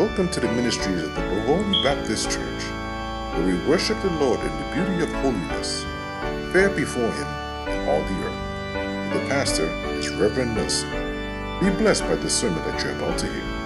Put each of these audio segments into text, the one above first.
Welcome to the ministries of the Bohol Baptist Church, where we worship the Lord in the beauty of holiness, fair before Him in all the earth. The pastor is Reverend Nelson. Be blessed by the sermon that you're about to hear.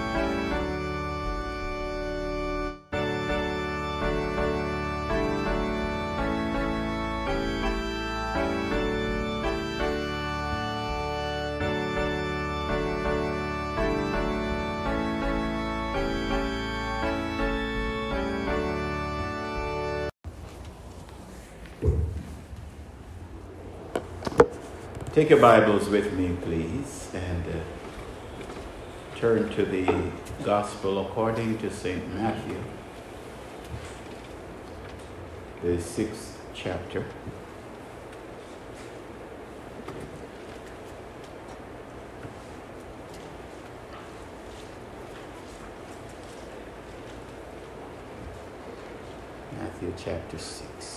Take your Bibles with me, please, and uh, turn to the Gospel according to St. Matthew, the sixth chapter. Matthew chapter 6.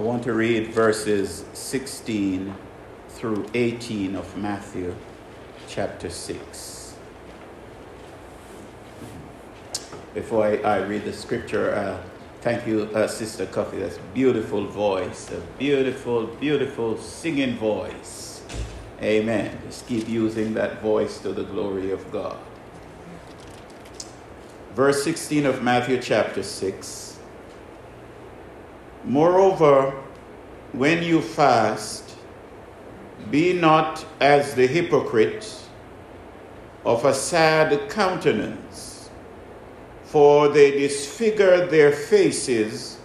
I want to read verses 16 through 18 of Matthew chapter 6. Before I, I read the scripture, uh, thank you, uh, Sister Coffee. That's beautiful voice, a beautiful, beautiful singing voice. Amen. Just keep using that voice to the glory of God. Verse 16 of Matthew chapter 6. Moreover, when you fast, be not as the hypocrites of a sad countenance, for they disfigure their faces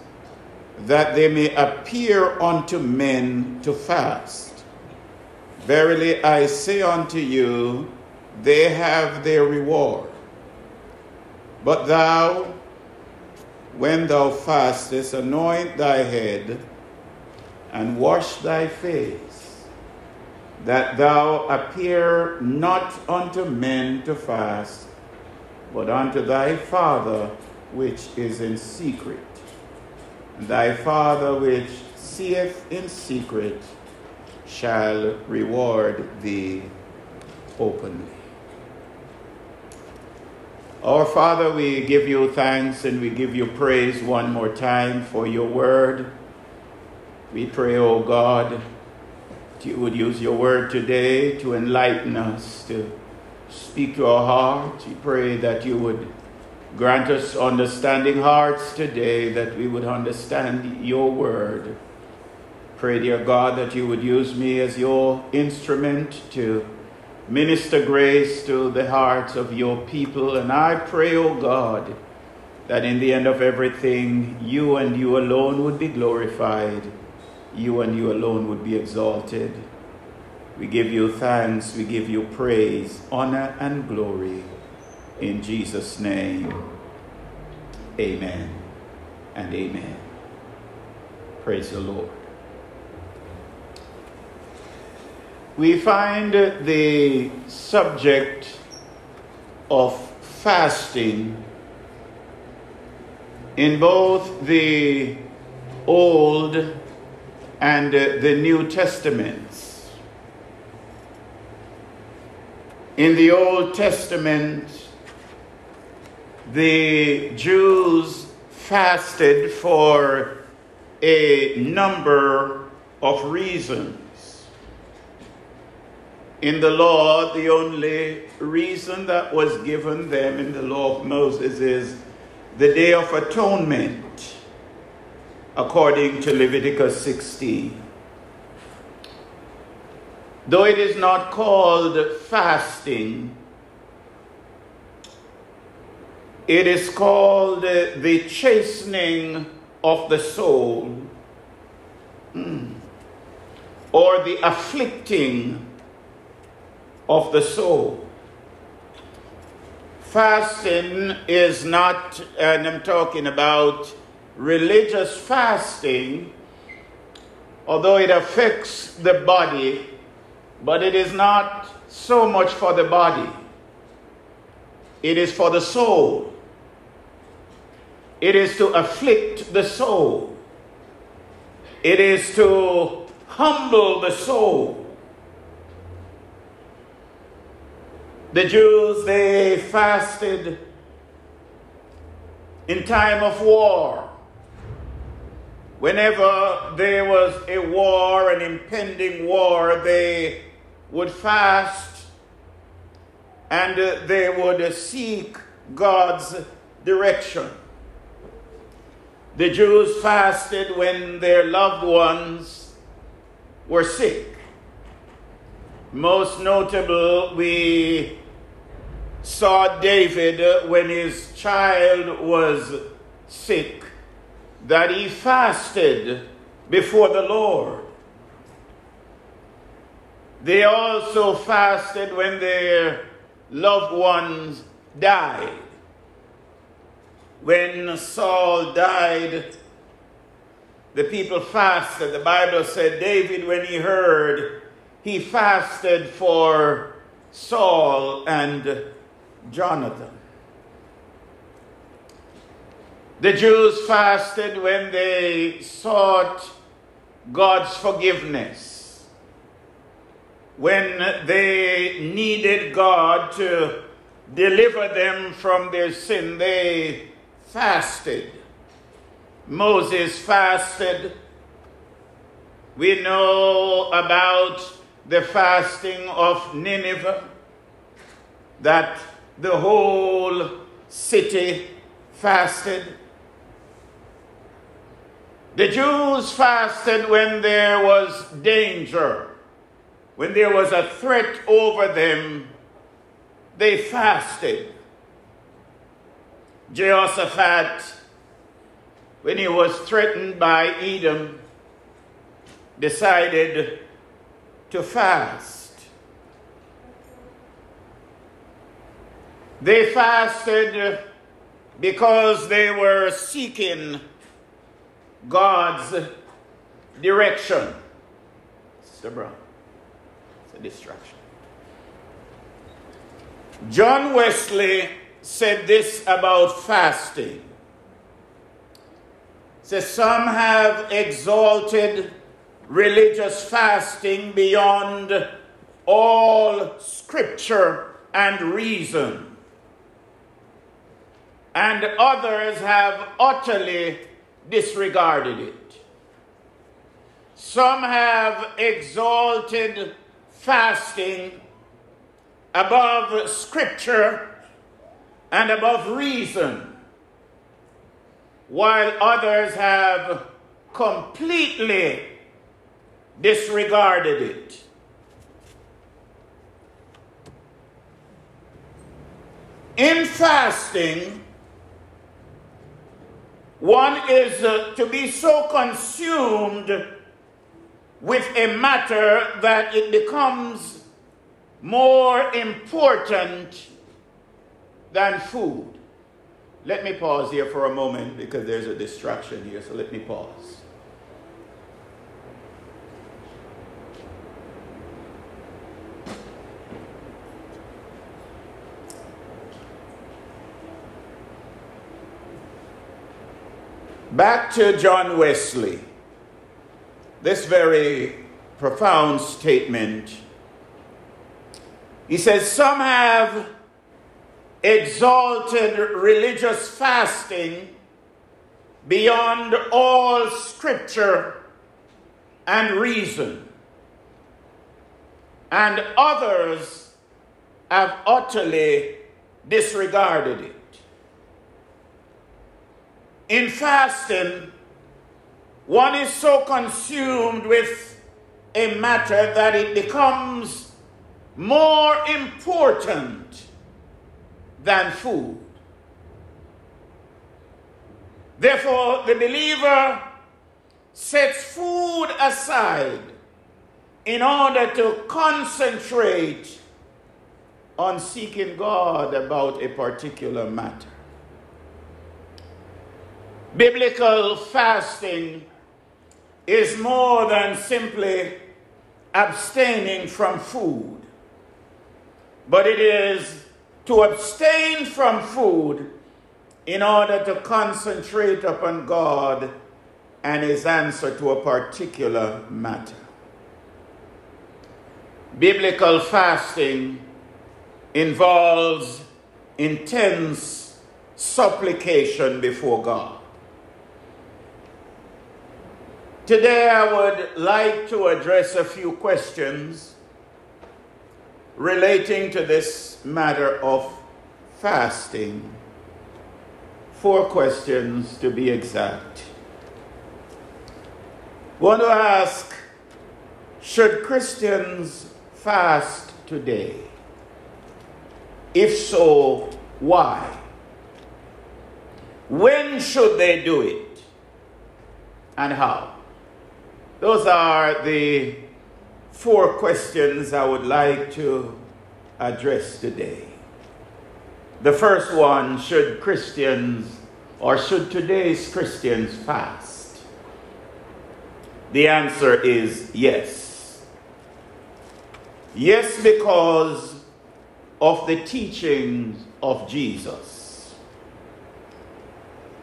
that they may appear unto men to fast. Verily I say unto you, they have their reward. But thou, when thou fastest, anoint thy head and wash thy face, that thou appear not unto men to fast, but unto thy Father which is in secret. And thy Father which seeth in secret shall reward thee openly. Our Father, we give you thanks and we give you praise one more time for your word. We pray, O oh God, that you would use your word today to enlighten us, to speak to our heart. We pray that you would grant us understanding hearts today, that we would understand your word. Pray, dear God, that you would use me as your instrument to Minister grace to the hearts of your people. And I pray, O oh God, that in the end of everything, you and you alone would be glorified. You and you alone would be exalted. We give you thanks, we give you praise, honor, and glory. In Jesus' name, amen and amen. Praise the Lord. We find the subject of fasting in both the Old and the New Testaments. In the Old Testament, the Jews fasted for a number of reasons. In the law, the only reason that was given them in the law of Moses is the Day of Atonement, according to Leviticus 16. Though it is not called fasting, it is called the chastening of the soul or the afflicting of the soul. Fasting is not, and I'm talking about religious fasting, although it affects the body, but it is not so much for the body. It is for the soul. It is to afflict the soul. It is to humble the soul. The Jews, they fasted in time of war. Whenever there was a war, an impending war, they would fast and uh, they would seek God's direction. The Jews fasted when their loved ones were sick. Most notable, we saw David when his child was sick, that he fasted before the Lord. They also fasted when their loved ones died. When Saul died, the people fasted. The Bible said David, when he heard, he fasted for Saul and Jonathan. The Jews fasted when they sought God's forgiveness, when they needed God to deliver them from their sin, they fasted. Moses fasted. We know about the fasting of Nineveh, that the whole city fasted. The Jews fasted when there was danger, when there was a threat over them, they fasted. Jehoshaphat, when he was threatened by Edom, decided to fast. They fasted because they were seeking God's direction. Mr. Brown, it's a distraction. John Wesley said this about fasting. Says some have exalted religious fasting beyond all scripture and reason and others have utterly disregarded it. Some have exalted fasting above scripture and above reason, while others have completely disregarded it. In fasting, one is uh, to be so consumed with a matter that it becomes more important than food. Let me pause here for a moment because there's a distraction here, so let me pause. Back to John Wesley. This very profound statement. He says, Some have exalted religious fasting beyond all scripture and reason, and others have utterly disregarded it. In fasting, one is so consumed with a matter that it becomes more important than food. Therefore, the believer sets food aside in order to concentrate on seeking God about a particular matter. Biblical fasting is more than simply abstaining from food, but it is to abstain from food in order to concentrate upon God and his answer to a particular matter. Biblical fasting involves intense supplication before God. Today, I would like to address a few questions relating to this matter of fasting. Four questions to be exact. Want to ask Should Christians fast today? If so, why? When should they do it? And how? Those are the four questions I would like to address today. The first one should Christians or should today's Christians fast? The answer is yes. Yes, because of the teachings of Jesus.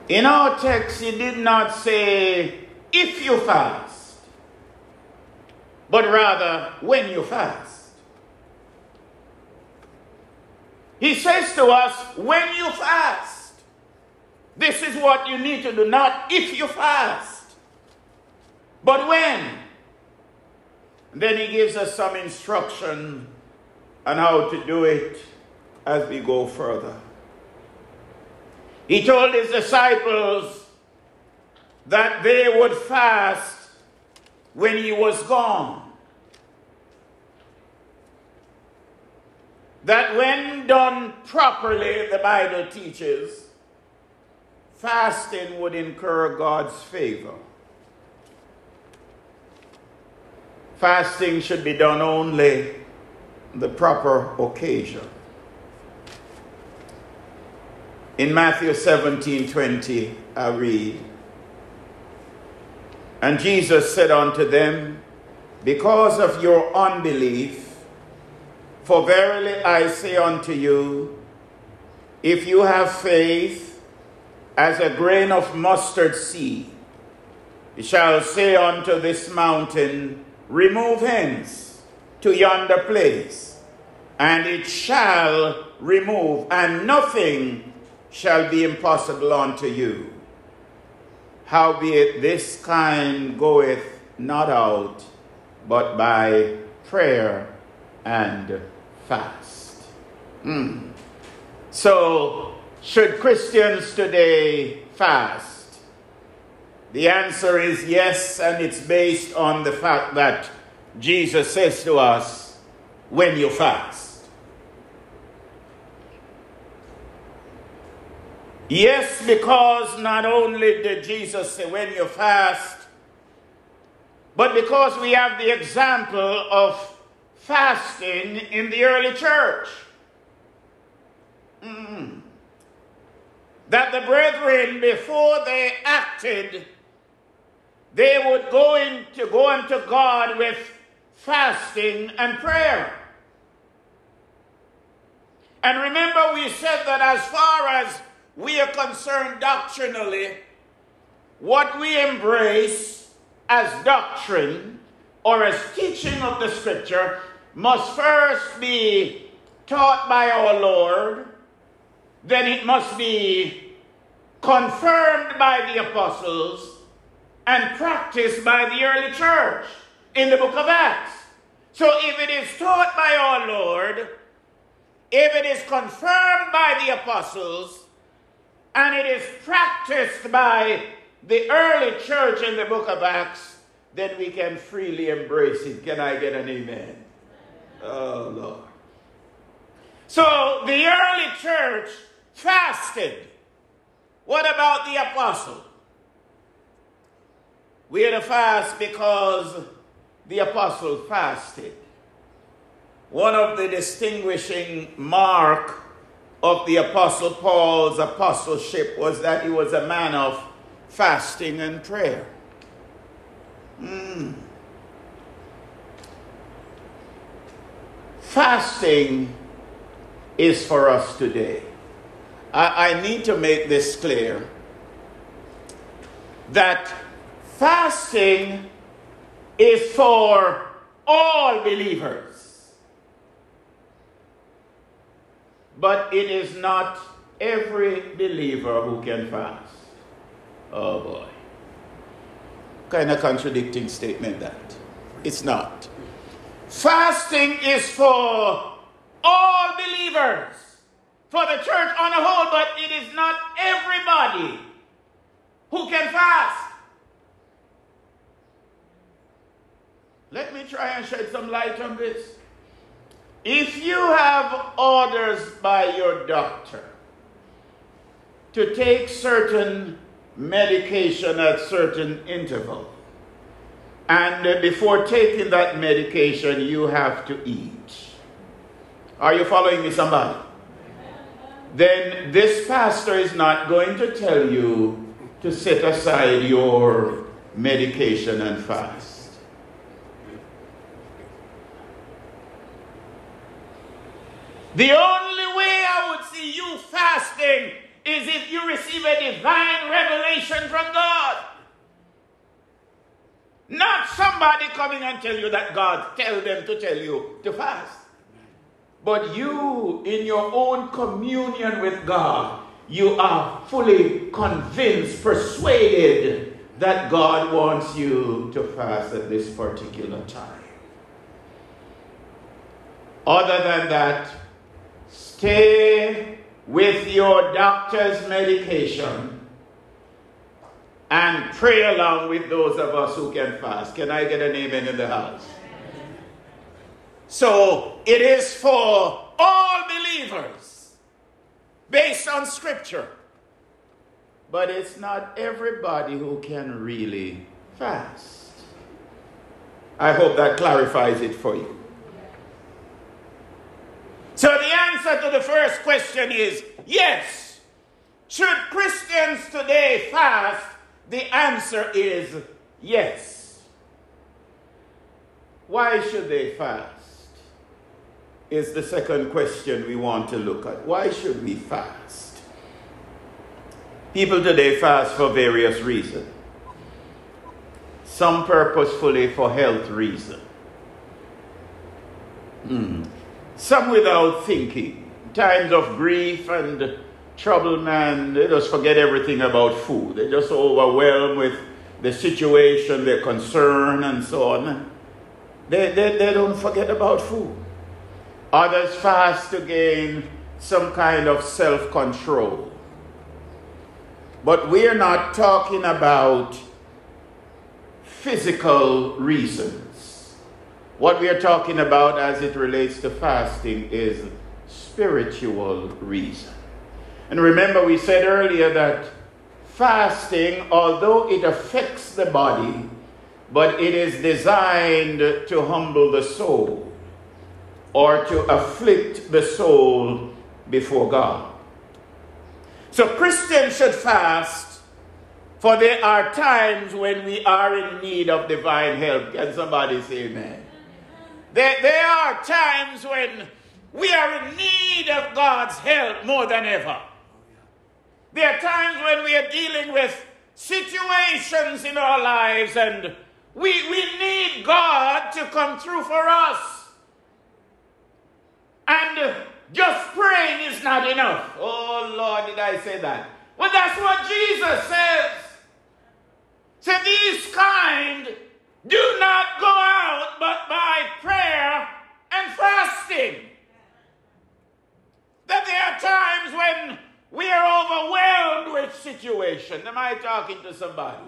In our text, he did not say, if you fast but rather when you fast. He says to us, when you fast, this is what you need to do, not if you fast, but when. then he gives us some instruction on how to do it as we go further. He told his disciples that they would fast when he was gone. that when done properly, the Bible teaches, fasting would incur God's favor. Fasting should be done only the proper occasion. In Matthew 17 20, I read, And Jesus said unto them, Because of your unbelief, for verily I say unto you, if you have faith as a grain of mustard seed, you shall say unto this mountain, Remove hence to yonder place, and it shall remove, and nothing shall be impossible unto you. Howbeit this kind goeth not out, but by prayer and fast. Mm. So, should Christians today fast? The answer is yes, and it's based on the fact that Jesus says to us, when you fast. Yes, because not only did Jesus say, when you fast, but because we have the example of fasting in the early church. Mm. That the brethren, before they acted, they would go into go unto God with fasting and prayer. And remember, we said that as far as we are concerned doctrinally, what we embrace as doctrine or as teaching of the scripture must first be taught by our Lord, then it must be confirmed by the apostles and practiced by the early church in the book of Acts. So if it is taught by our Lord, if it is confirmed by the apostles, and it is practiced by the early church in the book of Acts, then we can freely embrace it. Can I get an amen? Oh, Lord. So the early church fasted. What about the apostle? We had a fast because the apostle fasted. One of the distinguishing mark of the apostle Paul's apostleship was that he was a man of fasting and prayer. Mm. Fasting is for us today. I, I need to make this clear that fasting is for all believers. But it is not every believer who can fast. Oh boy. Kind of contradicting statement that. It's not. Fasting is for all believers, for the church on a whole, but it is not everybody who can fast. Let me try and shed some light on this. If you have orders by your doctor to take certain medication at certain interval, and before taking that medication, you have to eat. Are you following me, somebody? Then this pastor is not going to tell you to set aside your medication and fast. The only way I would see you fasting is if you receive a divine revelation from God. Not somebody coming and tell you that God tell them to tell you to fast. But you, in your own communion with God, you are fully convinced, persuaded that God wants you to fast at this particular time. Other than that, Stay with your doctor's medication and pray along with those of us who can fast. Can I get an amen in the house? So it is for all believers based on scripture. But it's not everybody who can really fast. I hope that clarifies it for you. So the answer to the first question is yes. Should Christians today fast? The answer is yes. Why should they fast? Is the second question we want to look at. Why should we fast? People today fast for various reasons. Some purposefully for health reasons. Mm some without thinking. Times of grief and trouble, man, they just forget everything about food. They're just overwhelmed with the situation, their concern, and so on. They, they, they don't forget about food. Others fast to gain some kind of self control. But we're not talking about physical reasons. What we are talking about as it relates to fasting is spiritual reason. And remember, we said earlier that fasting, although it affects the body, but it is designed to humble the soul or to afflict the soul before God. So Christians should fast, for there are times when we are in need of divine help. Can somebody say amen? There, there are times when we are in need of God's help more than ever. There are times when we are dealing with situations in our lives and we, we need God to come through for us. And just praying is not enough. Oh Lord, did I say that? Well, that's what Jesus says. So these kind do not go out but by prayer and fasting. That there are times when we are overwhelmed with situation. Am I talking to somebody?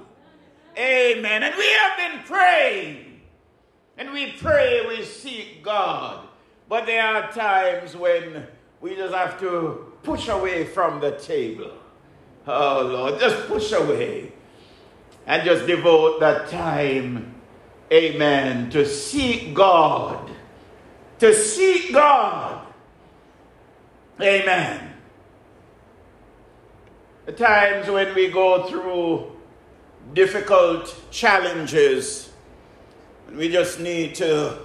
Amen. And we have been praying. And we pray, we seek God. But there are times when we just have to push away from the table. Oh Lord, just push away. And just devote that time amen, to seek God. To seek God. Amen. The times when we go through difficult challenges, we just need to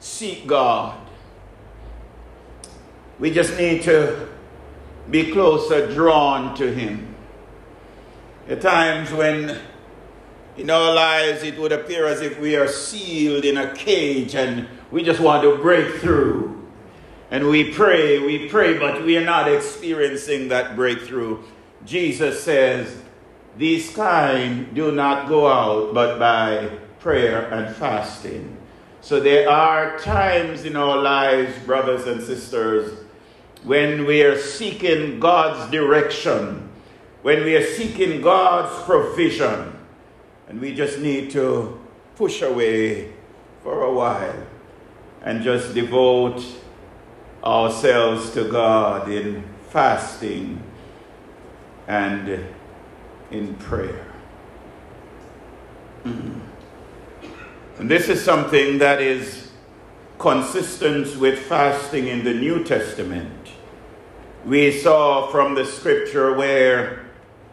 seek God. We just need to be closer drawn to Him. The times when In our lives, it would appear as if we are sealed in a cage and we just want to break through. And we pray, we pray, but we are not experiencing that breakthrough. Jesus says, These kind do not go out but by prayer and fasting. So there are times in our lives, brothers and sisters, when we are seeking God's direction, when we are seeking God's provision and we just need to push away for a while and just devote ourselves to God in fasting and in prayer. Mm. And this is something that is consistent with fasting in the New Testament. We saw from the scripture where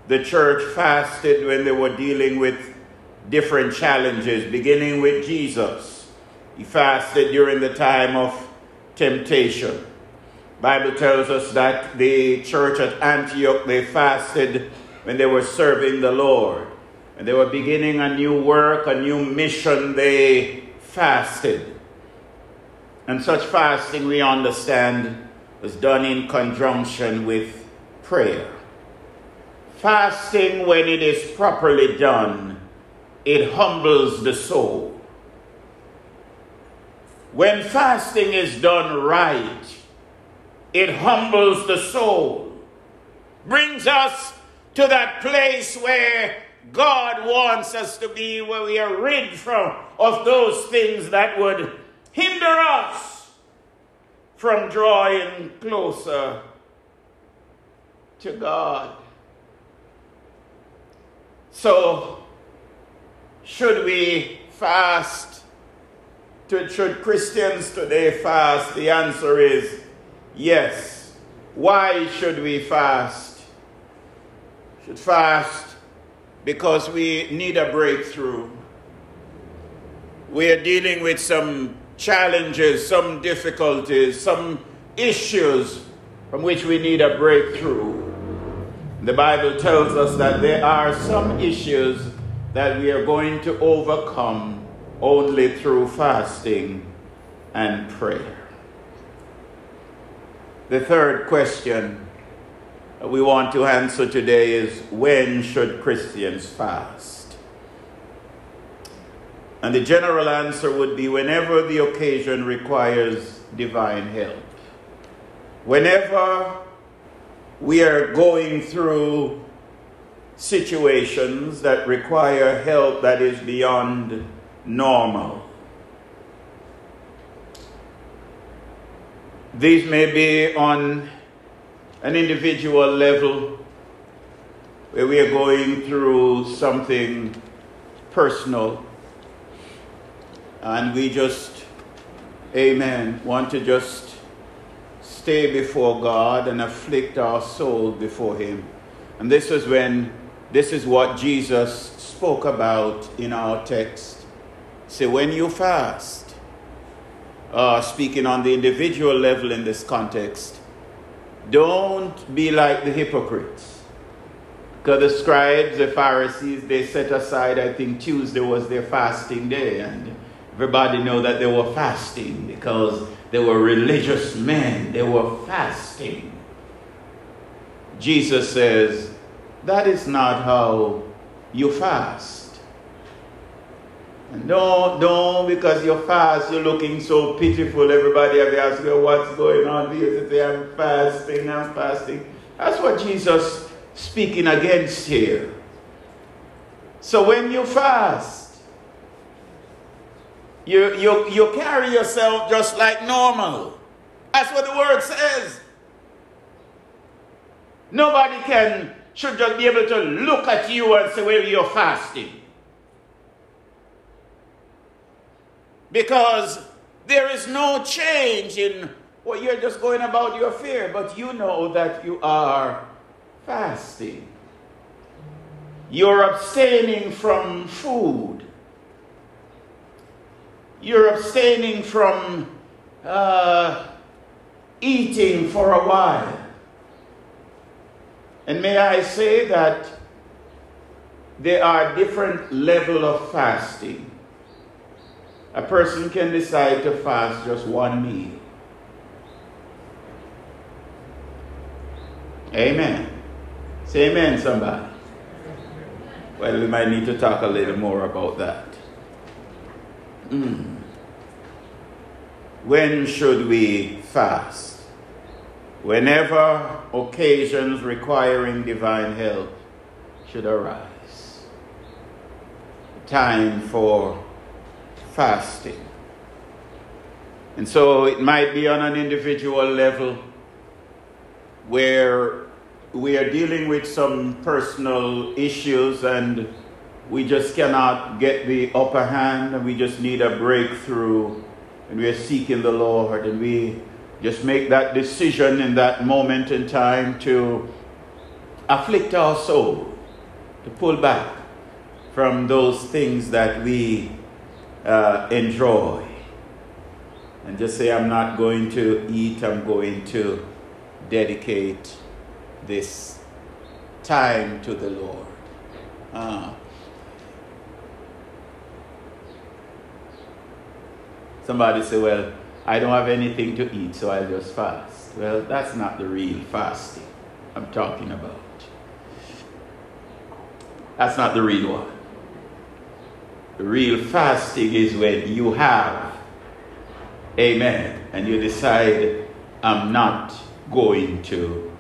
the church fasted when they were dealing with different challenges, beginning with Jesus. He fasted during the time of temptation. Bible tells us that the church at Antioch they fasted when they were serving the Lord. And they were beginning a new work, a new mission, they fasted. And such fasting we understand was done in conjunction with prayer. Fasting, when it is properly done, it humbles the soul. When fasting is done right, it humbles the soul, brings us to that place where God wants us to be, where we are rid from of those things that would hinder us from drawing closer to God. So should we fast? Should Christians today fast? The answer is yes. Why should we fast? Should fast because we need a breakthrough. We are dealing with some challenges, some difficulties, some issues from which we need a breakthrough. The Bible tells us that there are some issues that we are going to overcome only through fasting and prayer. The third question we want to answer today is when should Christians fast? And the general answer would be whenever the occasion requires divine help. Whenever we are going through situations that require help that is beyond normal. These may be on an individual level where we are going through something personal and we just, amen, want to just stay before God and afflict our soul before Him. And this is when this is what Jesus spoke about in our text. Say, when you fast, uh, speaking on the individual level in this context, don't be like the hypocrites. Because the scribes, the Pharisees, they set aside, I think Tuesday was their fasting day, and everybody know that they were fasting because they were religious men. They were fasting. Jesus says, that is not how you fast. And don't, don't, because you fast, you're looking so pitiful. Everybody have asked you what's going on. You say, I'm fasting, I'm fasting. That's what Jesus speaking against here. So when you fast, you, you, you carry yourself just like normal. That's what the word says. Nobody can should just be able to look at you and say, well, you're fasting. Because there is no change in what you're just going about your fear, but you know that you are fasting. You're abstaining from food. You're abstaining from uh, eating for a while. And may I say that there are different level of fasting. A person can decide to fast just one meal. Amen. Say amen, somebody. Well, we might need to talk a little more about that. Mm. When should we fast? Whenever occasions requiring divine help should arise. Time for fasting. And so it might be on an individual level where we are dealing with some personal issues and we just cannot get the upper hand and we just need a breakthrough and we are seeking the Lord and we just make that decision in that moment in time to afflict our soul, to pull back from those things that we uh, enjoy. And just say, I'm not going to eat, I'm going to dedicate this time to the Lord. Uh, somebody say, Well, I don't have anything to eat, so I'll just fast. Well, that's not the real fasting I'm talking about. That's not the real one. The real fasting is when you have, amen, and you decide, I'm not going to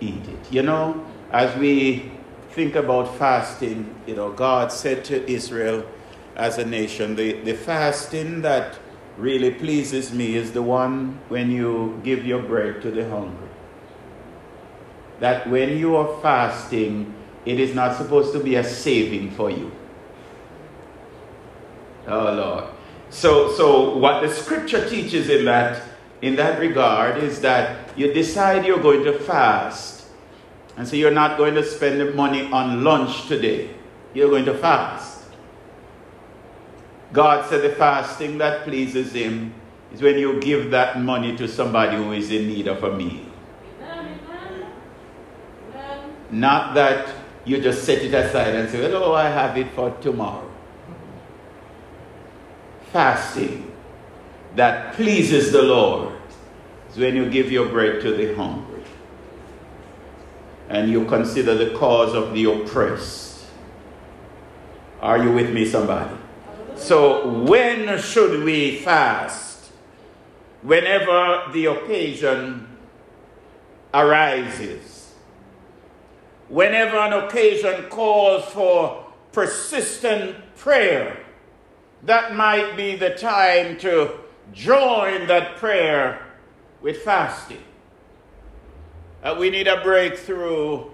eat it. You know, as we think about fasting, you know, God said to Israel as a nation, the, the fasting that really pleases me is the one when you give your bread to the hungry. That when you are fasting, it is not supposed to be a saving for you. Oh Lord. So so what the scripture teaches in that in that regard is that you decide you're going to fast and so you're not going to spend the money on lunch today. You're going to fast. God said the fasting that pleases Him is when you give that money to somebody who is in need of a meal. Not that you just set it aside and say, oh, I have it for tomorrow. Fasting that pleases the Lord is when you give your bread to the hungry and you consider the cause of the oppressed. Are you with me, somebody? So, when should we fast? Whenever the occasion arises. Whenever an occasion calls for persistent prayer, that might be the time to join that prayer with fasting. Uh, we need a breakthrough.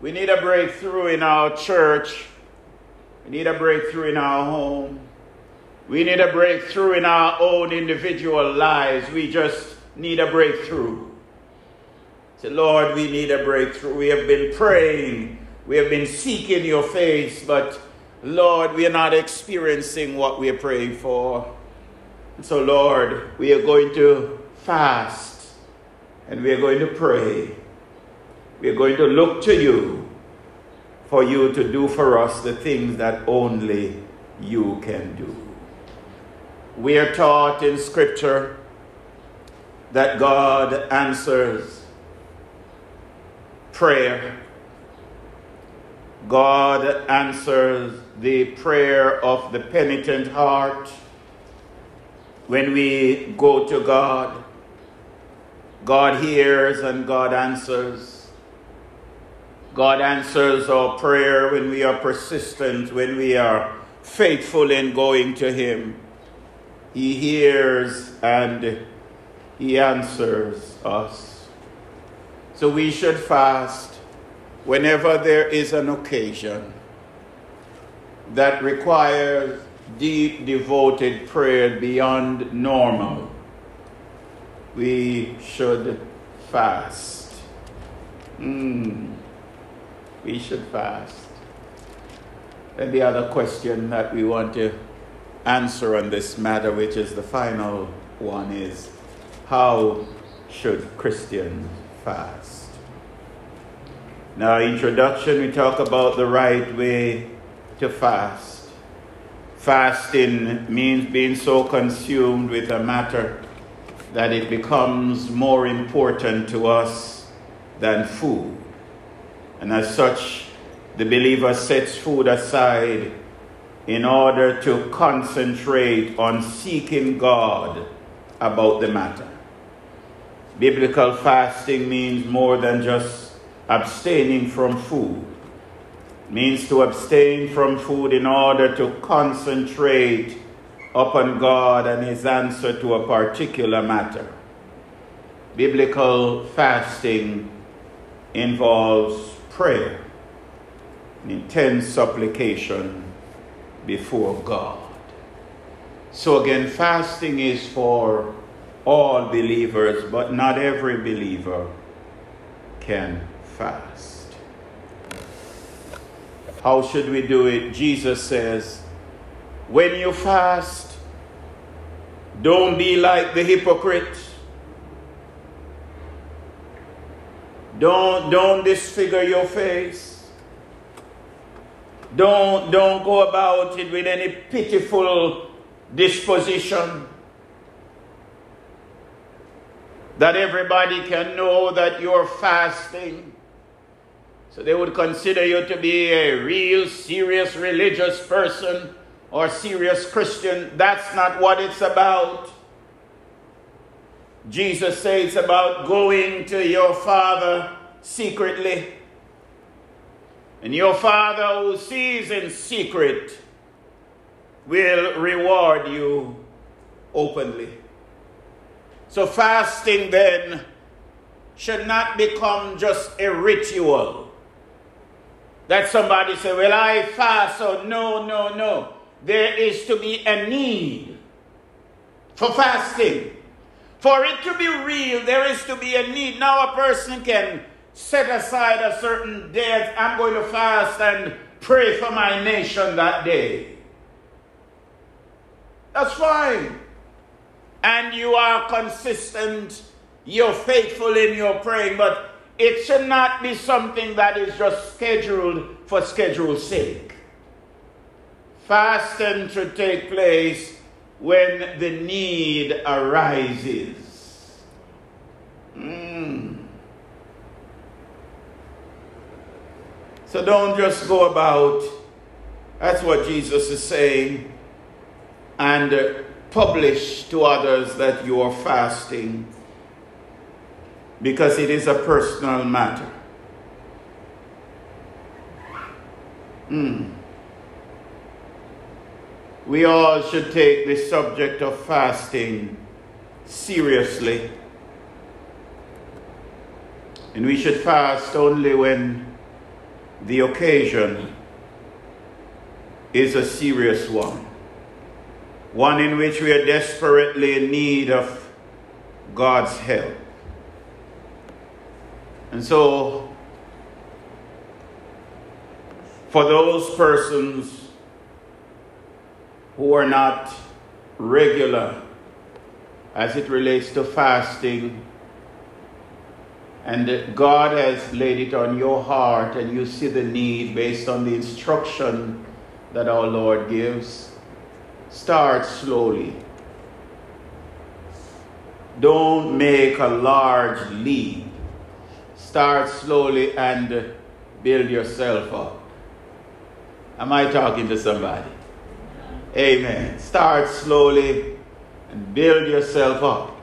We need a breakthrough in our church. We need a breakthrough in our home. We need a breakthrough in our own individual lives. We just need a breakthrough. Say, Lord, we need a breakthrough. We have been praying. We have been seeking your face, but Lord, we are not experiencing what we are praying for. So, Lord, we are going to fast and we are going to pray. We are going to look to you for you to do for us the things that only you can do. We are taught in Scripture that God answers prayer. God answers the prayer of the penitent heart when we go to God God hears and God answers. God answers our prayer when we are persistent, when we are faithful in going to Him. He hears and He answers us. So we should fast whenever there is an occasion that requires deep, devoted prayer beyond normal we should fast. Mm, we should fast. And the other question that we want to answer on this matter, which is the final one, is how should Christians fast? Our introduction, we talk about the right way to fast. Fasting means being so consumed with a matter that it becomes more important to us than food. And as such, the believer sets food aside in order to concentrate on seeking God about the matter. Biblical fasting means more than just abstaining from food. It means to abstain from food in order to concentrate upon God and his answer to a particular matter. Biblical fasting involves prayer, an intense supplication before God. So again, fasting is for all believers, but not every believer can fast. How should we do it? Jesus says, when you fast, don't be like the hypocrite. Don't, don't disfigure your face. Don't, don't go about it with any pitiful disposition. That everybody can know that you're fasting. So they would consider you to be a real serious religious person or serious Christian. That's not what it's about. Jesus says about going to your Father secretly and your Father who sees in secret will reward you openly. So, fasting then should not become just a ritual. That somebody say, Well, I fast, so no, no, no. There is to be a need for fasting. For it to be real, there is to be a need. Now, a person can set aside a certain day. I'm going to fast and pray for my nation that day. That's fine. And you are consistent, you're faithful in your praying, but it should not be something that is just scheduled for schedule's sake. Fasting should take place when the need arises. Mm. So don't just go about, that's what Jesus is saying, and publish to others that you are fasting because it is a personal matter. Mm. We all should take the subject of fasting seriously. And we should fast only when the occasion is a serious one, one in which we are desperately in need of God's help. And so, for those persons who are not regular as it relates to fasting, and God has laid it on your heart, and you see the need based on the instruction that our Lord gives, start slowly. Don't make a large leap. Start slowly and build yourself up. Am I talking to somebody? Amen. Start slowly and build yourself up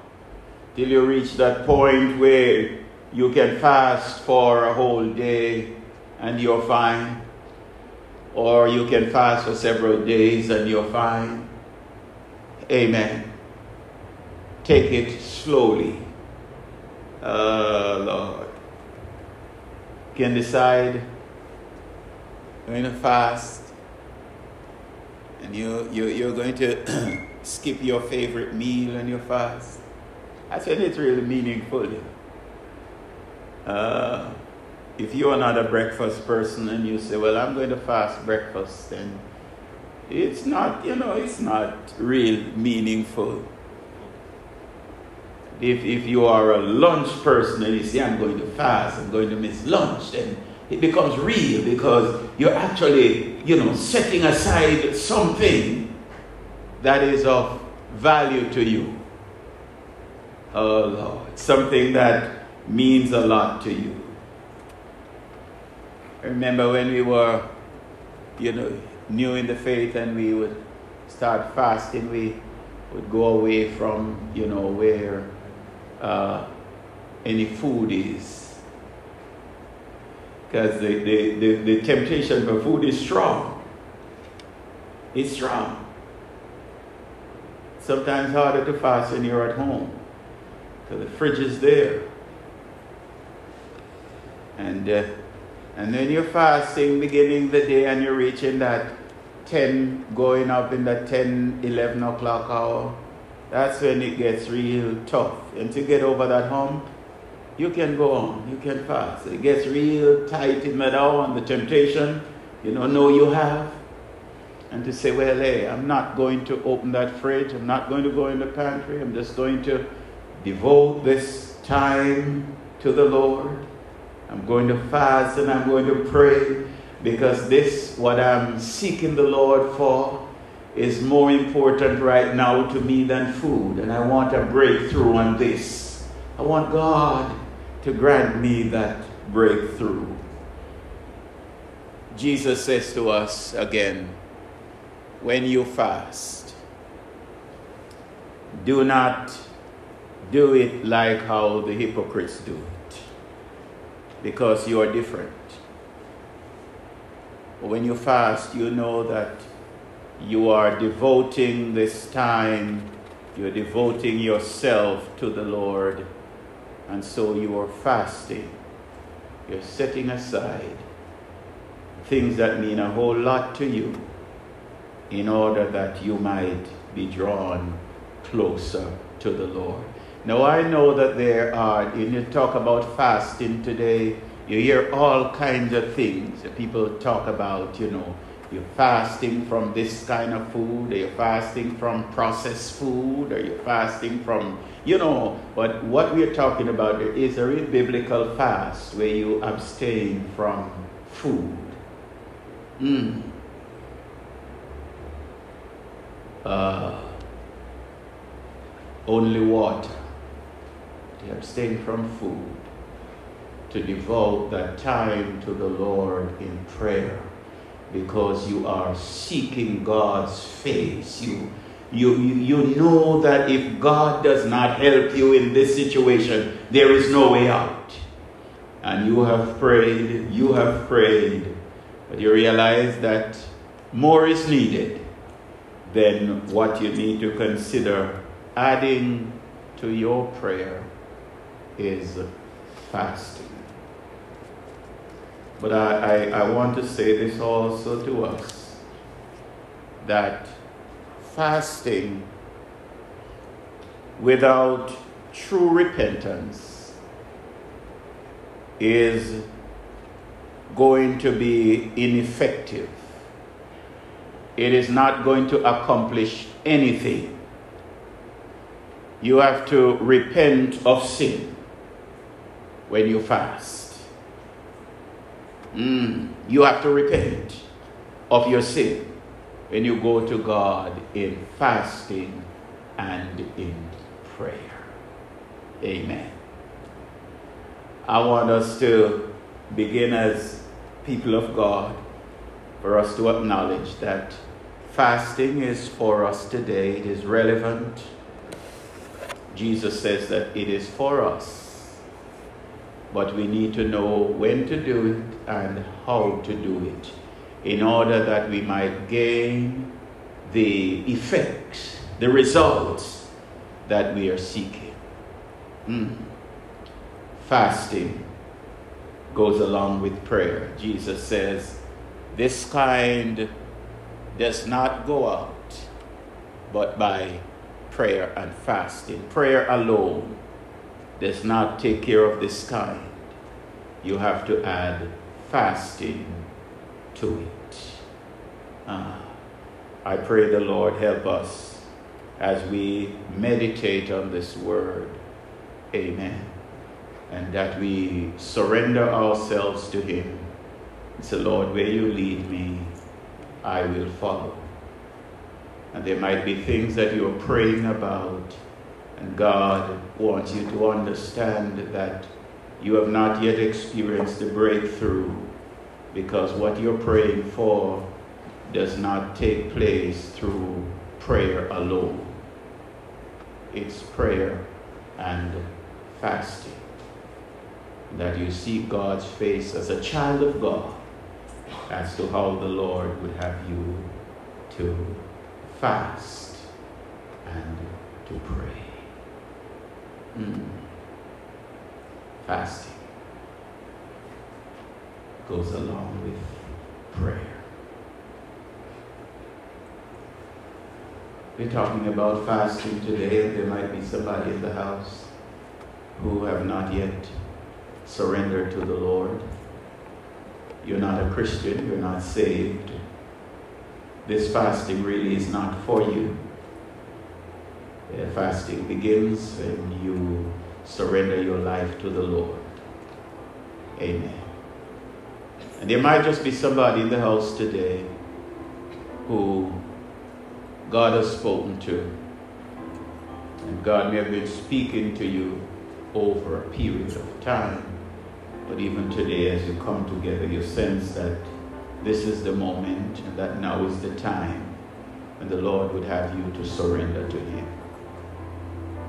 till you reach that point where you can fast for a whole day and you're fine. Or you can fast for several days and you're fine. Amen. Take it slowly. Uh, Lord. You can decide you're going to fast and you, you, you're going to skip your favorite meal and your fast. I said it's really meaningful. Uh, if you are not a breakfast person and you say, well, I'm going to fast breakfast, then it's not, you know, it's not real meaningful. If, if you are a lunch person and you say, I'm going to fast, I'm going to miss lunch, then it becomes real because you're actually, you know, setting aside something that is of value to you. Oh Lord, something that means a lot to you. I remember when we were, you know, new in the faith and we would start fasting, we would go away from, you know, where uh, any food is. Because the, the, the, the temptation for food is strong. It's strong. Sometimes harder to fast when you're at home. Because the fridge is there. And uh, and then you're fasting beginning the day and you're reaching that 10, going up in that 10, 11 o'clock hour. That's when it gets real tough. And to get over that hump, you can go on, you can fast. It gets real tight in that hour and the temptation, you don't know you have. And to say, well, hey, I'm not going to open that fridge, I'm not going to go in the pantry, I'm just going to devote this time to the Lord. I'm going to fast and I'm going to pray because this, what I'm seeking the Lord for, is more important right now to me than food. And I want a breakthrough on this. I want God to grant me that breakthrough. Jesus says to us again, when you fast, do not do it like how the hypocrites do it, because you are different. When you fast, you know that you are devoting this time, you're devoting yourself to the Lord, and so you are fasting. You're setting aside things that mean a whole lot to you in order that you might be drawn closer to the Lord. Now, I know that there are, when you talk about fasting today, you hear all kinds of things. People talk about, you know, you're fasting from this kind of food, or you're fasting from processed food, or you're fasting from, you know, but what we're talking about is a real biblical fast where you abstain from food. Mm. Uh, only water to abstain from food, to devote that time to the Lord in prayer because you are seeking God's face. You, you, you know that if God does not help you in this situation, there is no way out. And you have prayed, you have prayed, but you realize that more is needed than what you need to consider adding to your prayer is fasting. But I, I, I want to say this also to us that fasting without true repentance is going to be ineffective. It is not going to accomplish anything. You have to repent of sin when you fast. Mm, you have to repent of your sin when you go to God in fasting and in prayer. Amen. I want us to begin as people of God for us to acknowledge that fasting is for us today. It is relevant. Jesus says that it is for us but we need to know when to do it and how to do it in order that we might gain the effects, the results that we are seeking. Mm. Fasting goes along with prayer. Jesus says, This kind does not go out but by prayer and fasting. Prayer alone does not take care of this kind, you have to add fasting to it. Uh, I pray the Lord help us as we meditate on this word. Amen. And that we surrender ourselves to Him Say, Lord, where you lead me, I will follow. And there might be things that you're praying about, and God wants you to understand that you have not yet experienced the breakthrough because what you're praying for does not take place through prayer alone. It's prayer and fasting. That you see God's face as a child of God as to how the Lord would have you to fast and to pray. Mm. Fasting goes along with prayer. We're talking about fasting today, and there might be somebody in the house who have not yet surrendered to the Lord. You're not a Christian, you're not saved. This fasting really is not for you. Uh, fasting begins when you surrender your life to the Lord. Amen. And there might just be somebody in the house today who God has spoken to. And God may have been speaking to you over a period of time. But even today, as you come together, you sense that this is the moment and that now is the time when the Lord would have you to surrender to Him.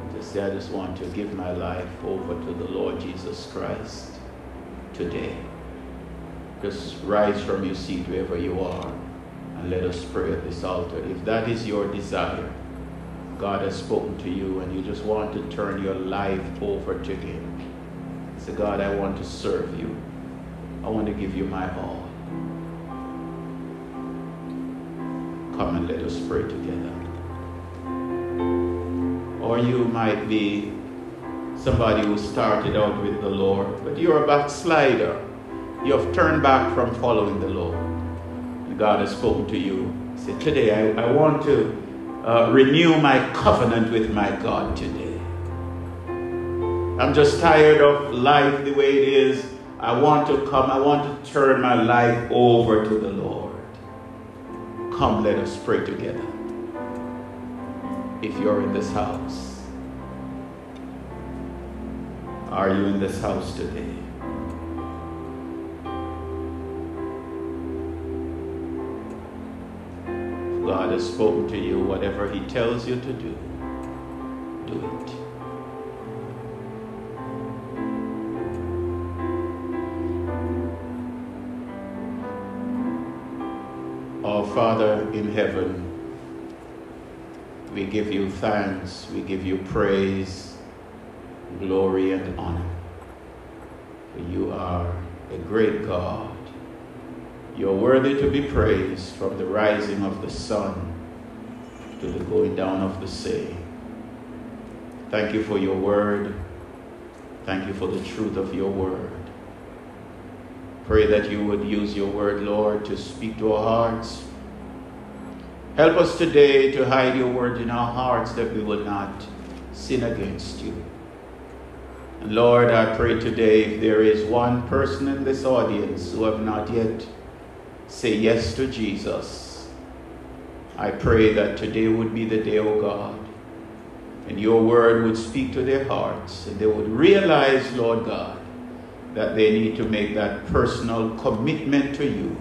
And just say, I just want to give my life over to the Lord Jesus Christ today. Just rise from your seat wherever you are and let us pray at this altar. If that is your desire, God has spoken to you and you just want to turn your life over to Him. Say, God, I want to serve you. I want to give you my all. Come and let us pray together. Or you might be somebody who started out with the Lord, but you're a backslider. You have turned back from following the Lord. And God has spoken to you. Say, today I, I want to uh, renew my covenant with my God today. I'm just tired of life the way it is. I want to come, I want to turn my life over to the Lord. Come, let us pray together. If you're in this house, are you in this house today? God has spoken to you, whatever He tells you to do, do it. Our Father in heaven, we give you thanks, we give you praise, glory, and honor. For you are a great God you're worthy to be praised from the rising of the sun to the going down of the sea. Thank you for your word. Thank you for the truth of your word. Pray that you would use your word, Lord, to speak to our hearts. Help us today to hide your word in our hearts that we will not sin against you. And Lord, I pray today if there is one person in this audience who have not yet say yes to Jesus. I pray that today would be the day, O oh God, and your word would speak to their hearts, and they would realize, Lord God, that they need to make that personal commitment to you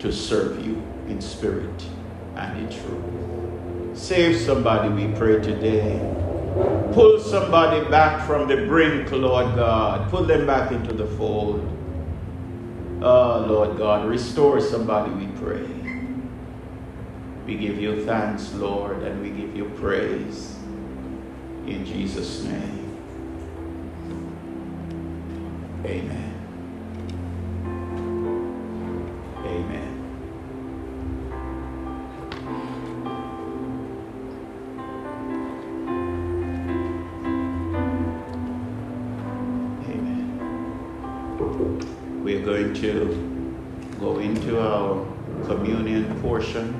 to serve you in spirit and in truth. Save somebody, we pray today. Pull somebody back from the brink, Lord God. Pull them back into the fold. Oh, Lord God, restore somebody, we pray. We give you thanks, Lord, and we give you praise. In Jesus' name. Amen. To go into our communion portion.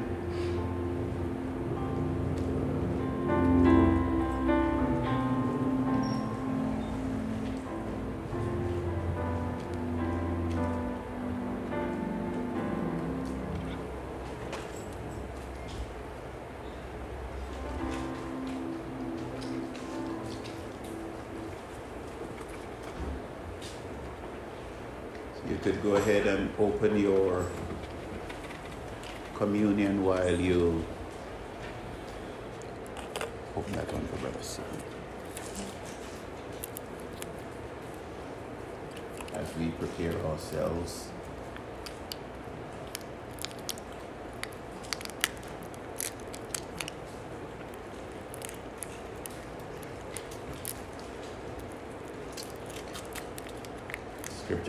Could go ahead and open your communion while you open that one for Brother Stephen. As we prepare ourselves.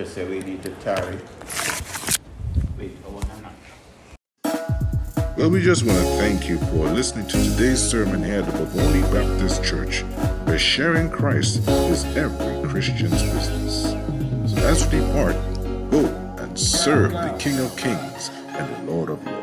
Scripture says we need to tarry. Oh. Well, we just want to thank you for listening to today's sermon here at the Boboni Baptist Church, where sharing Christ is every Christian's business. So as we depart, go and serve the King of Kings and the Lord of Lords.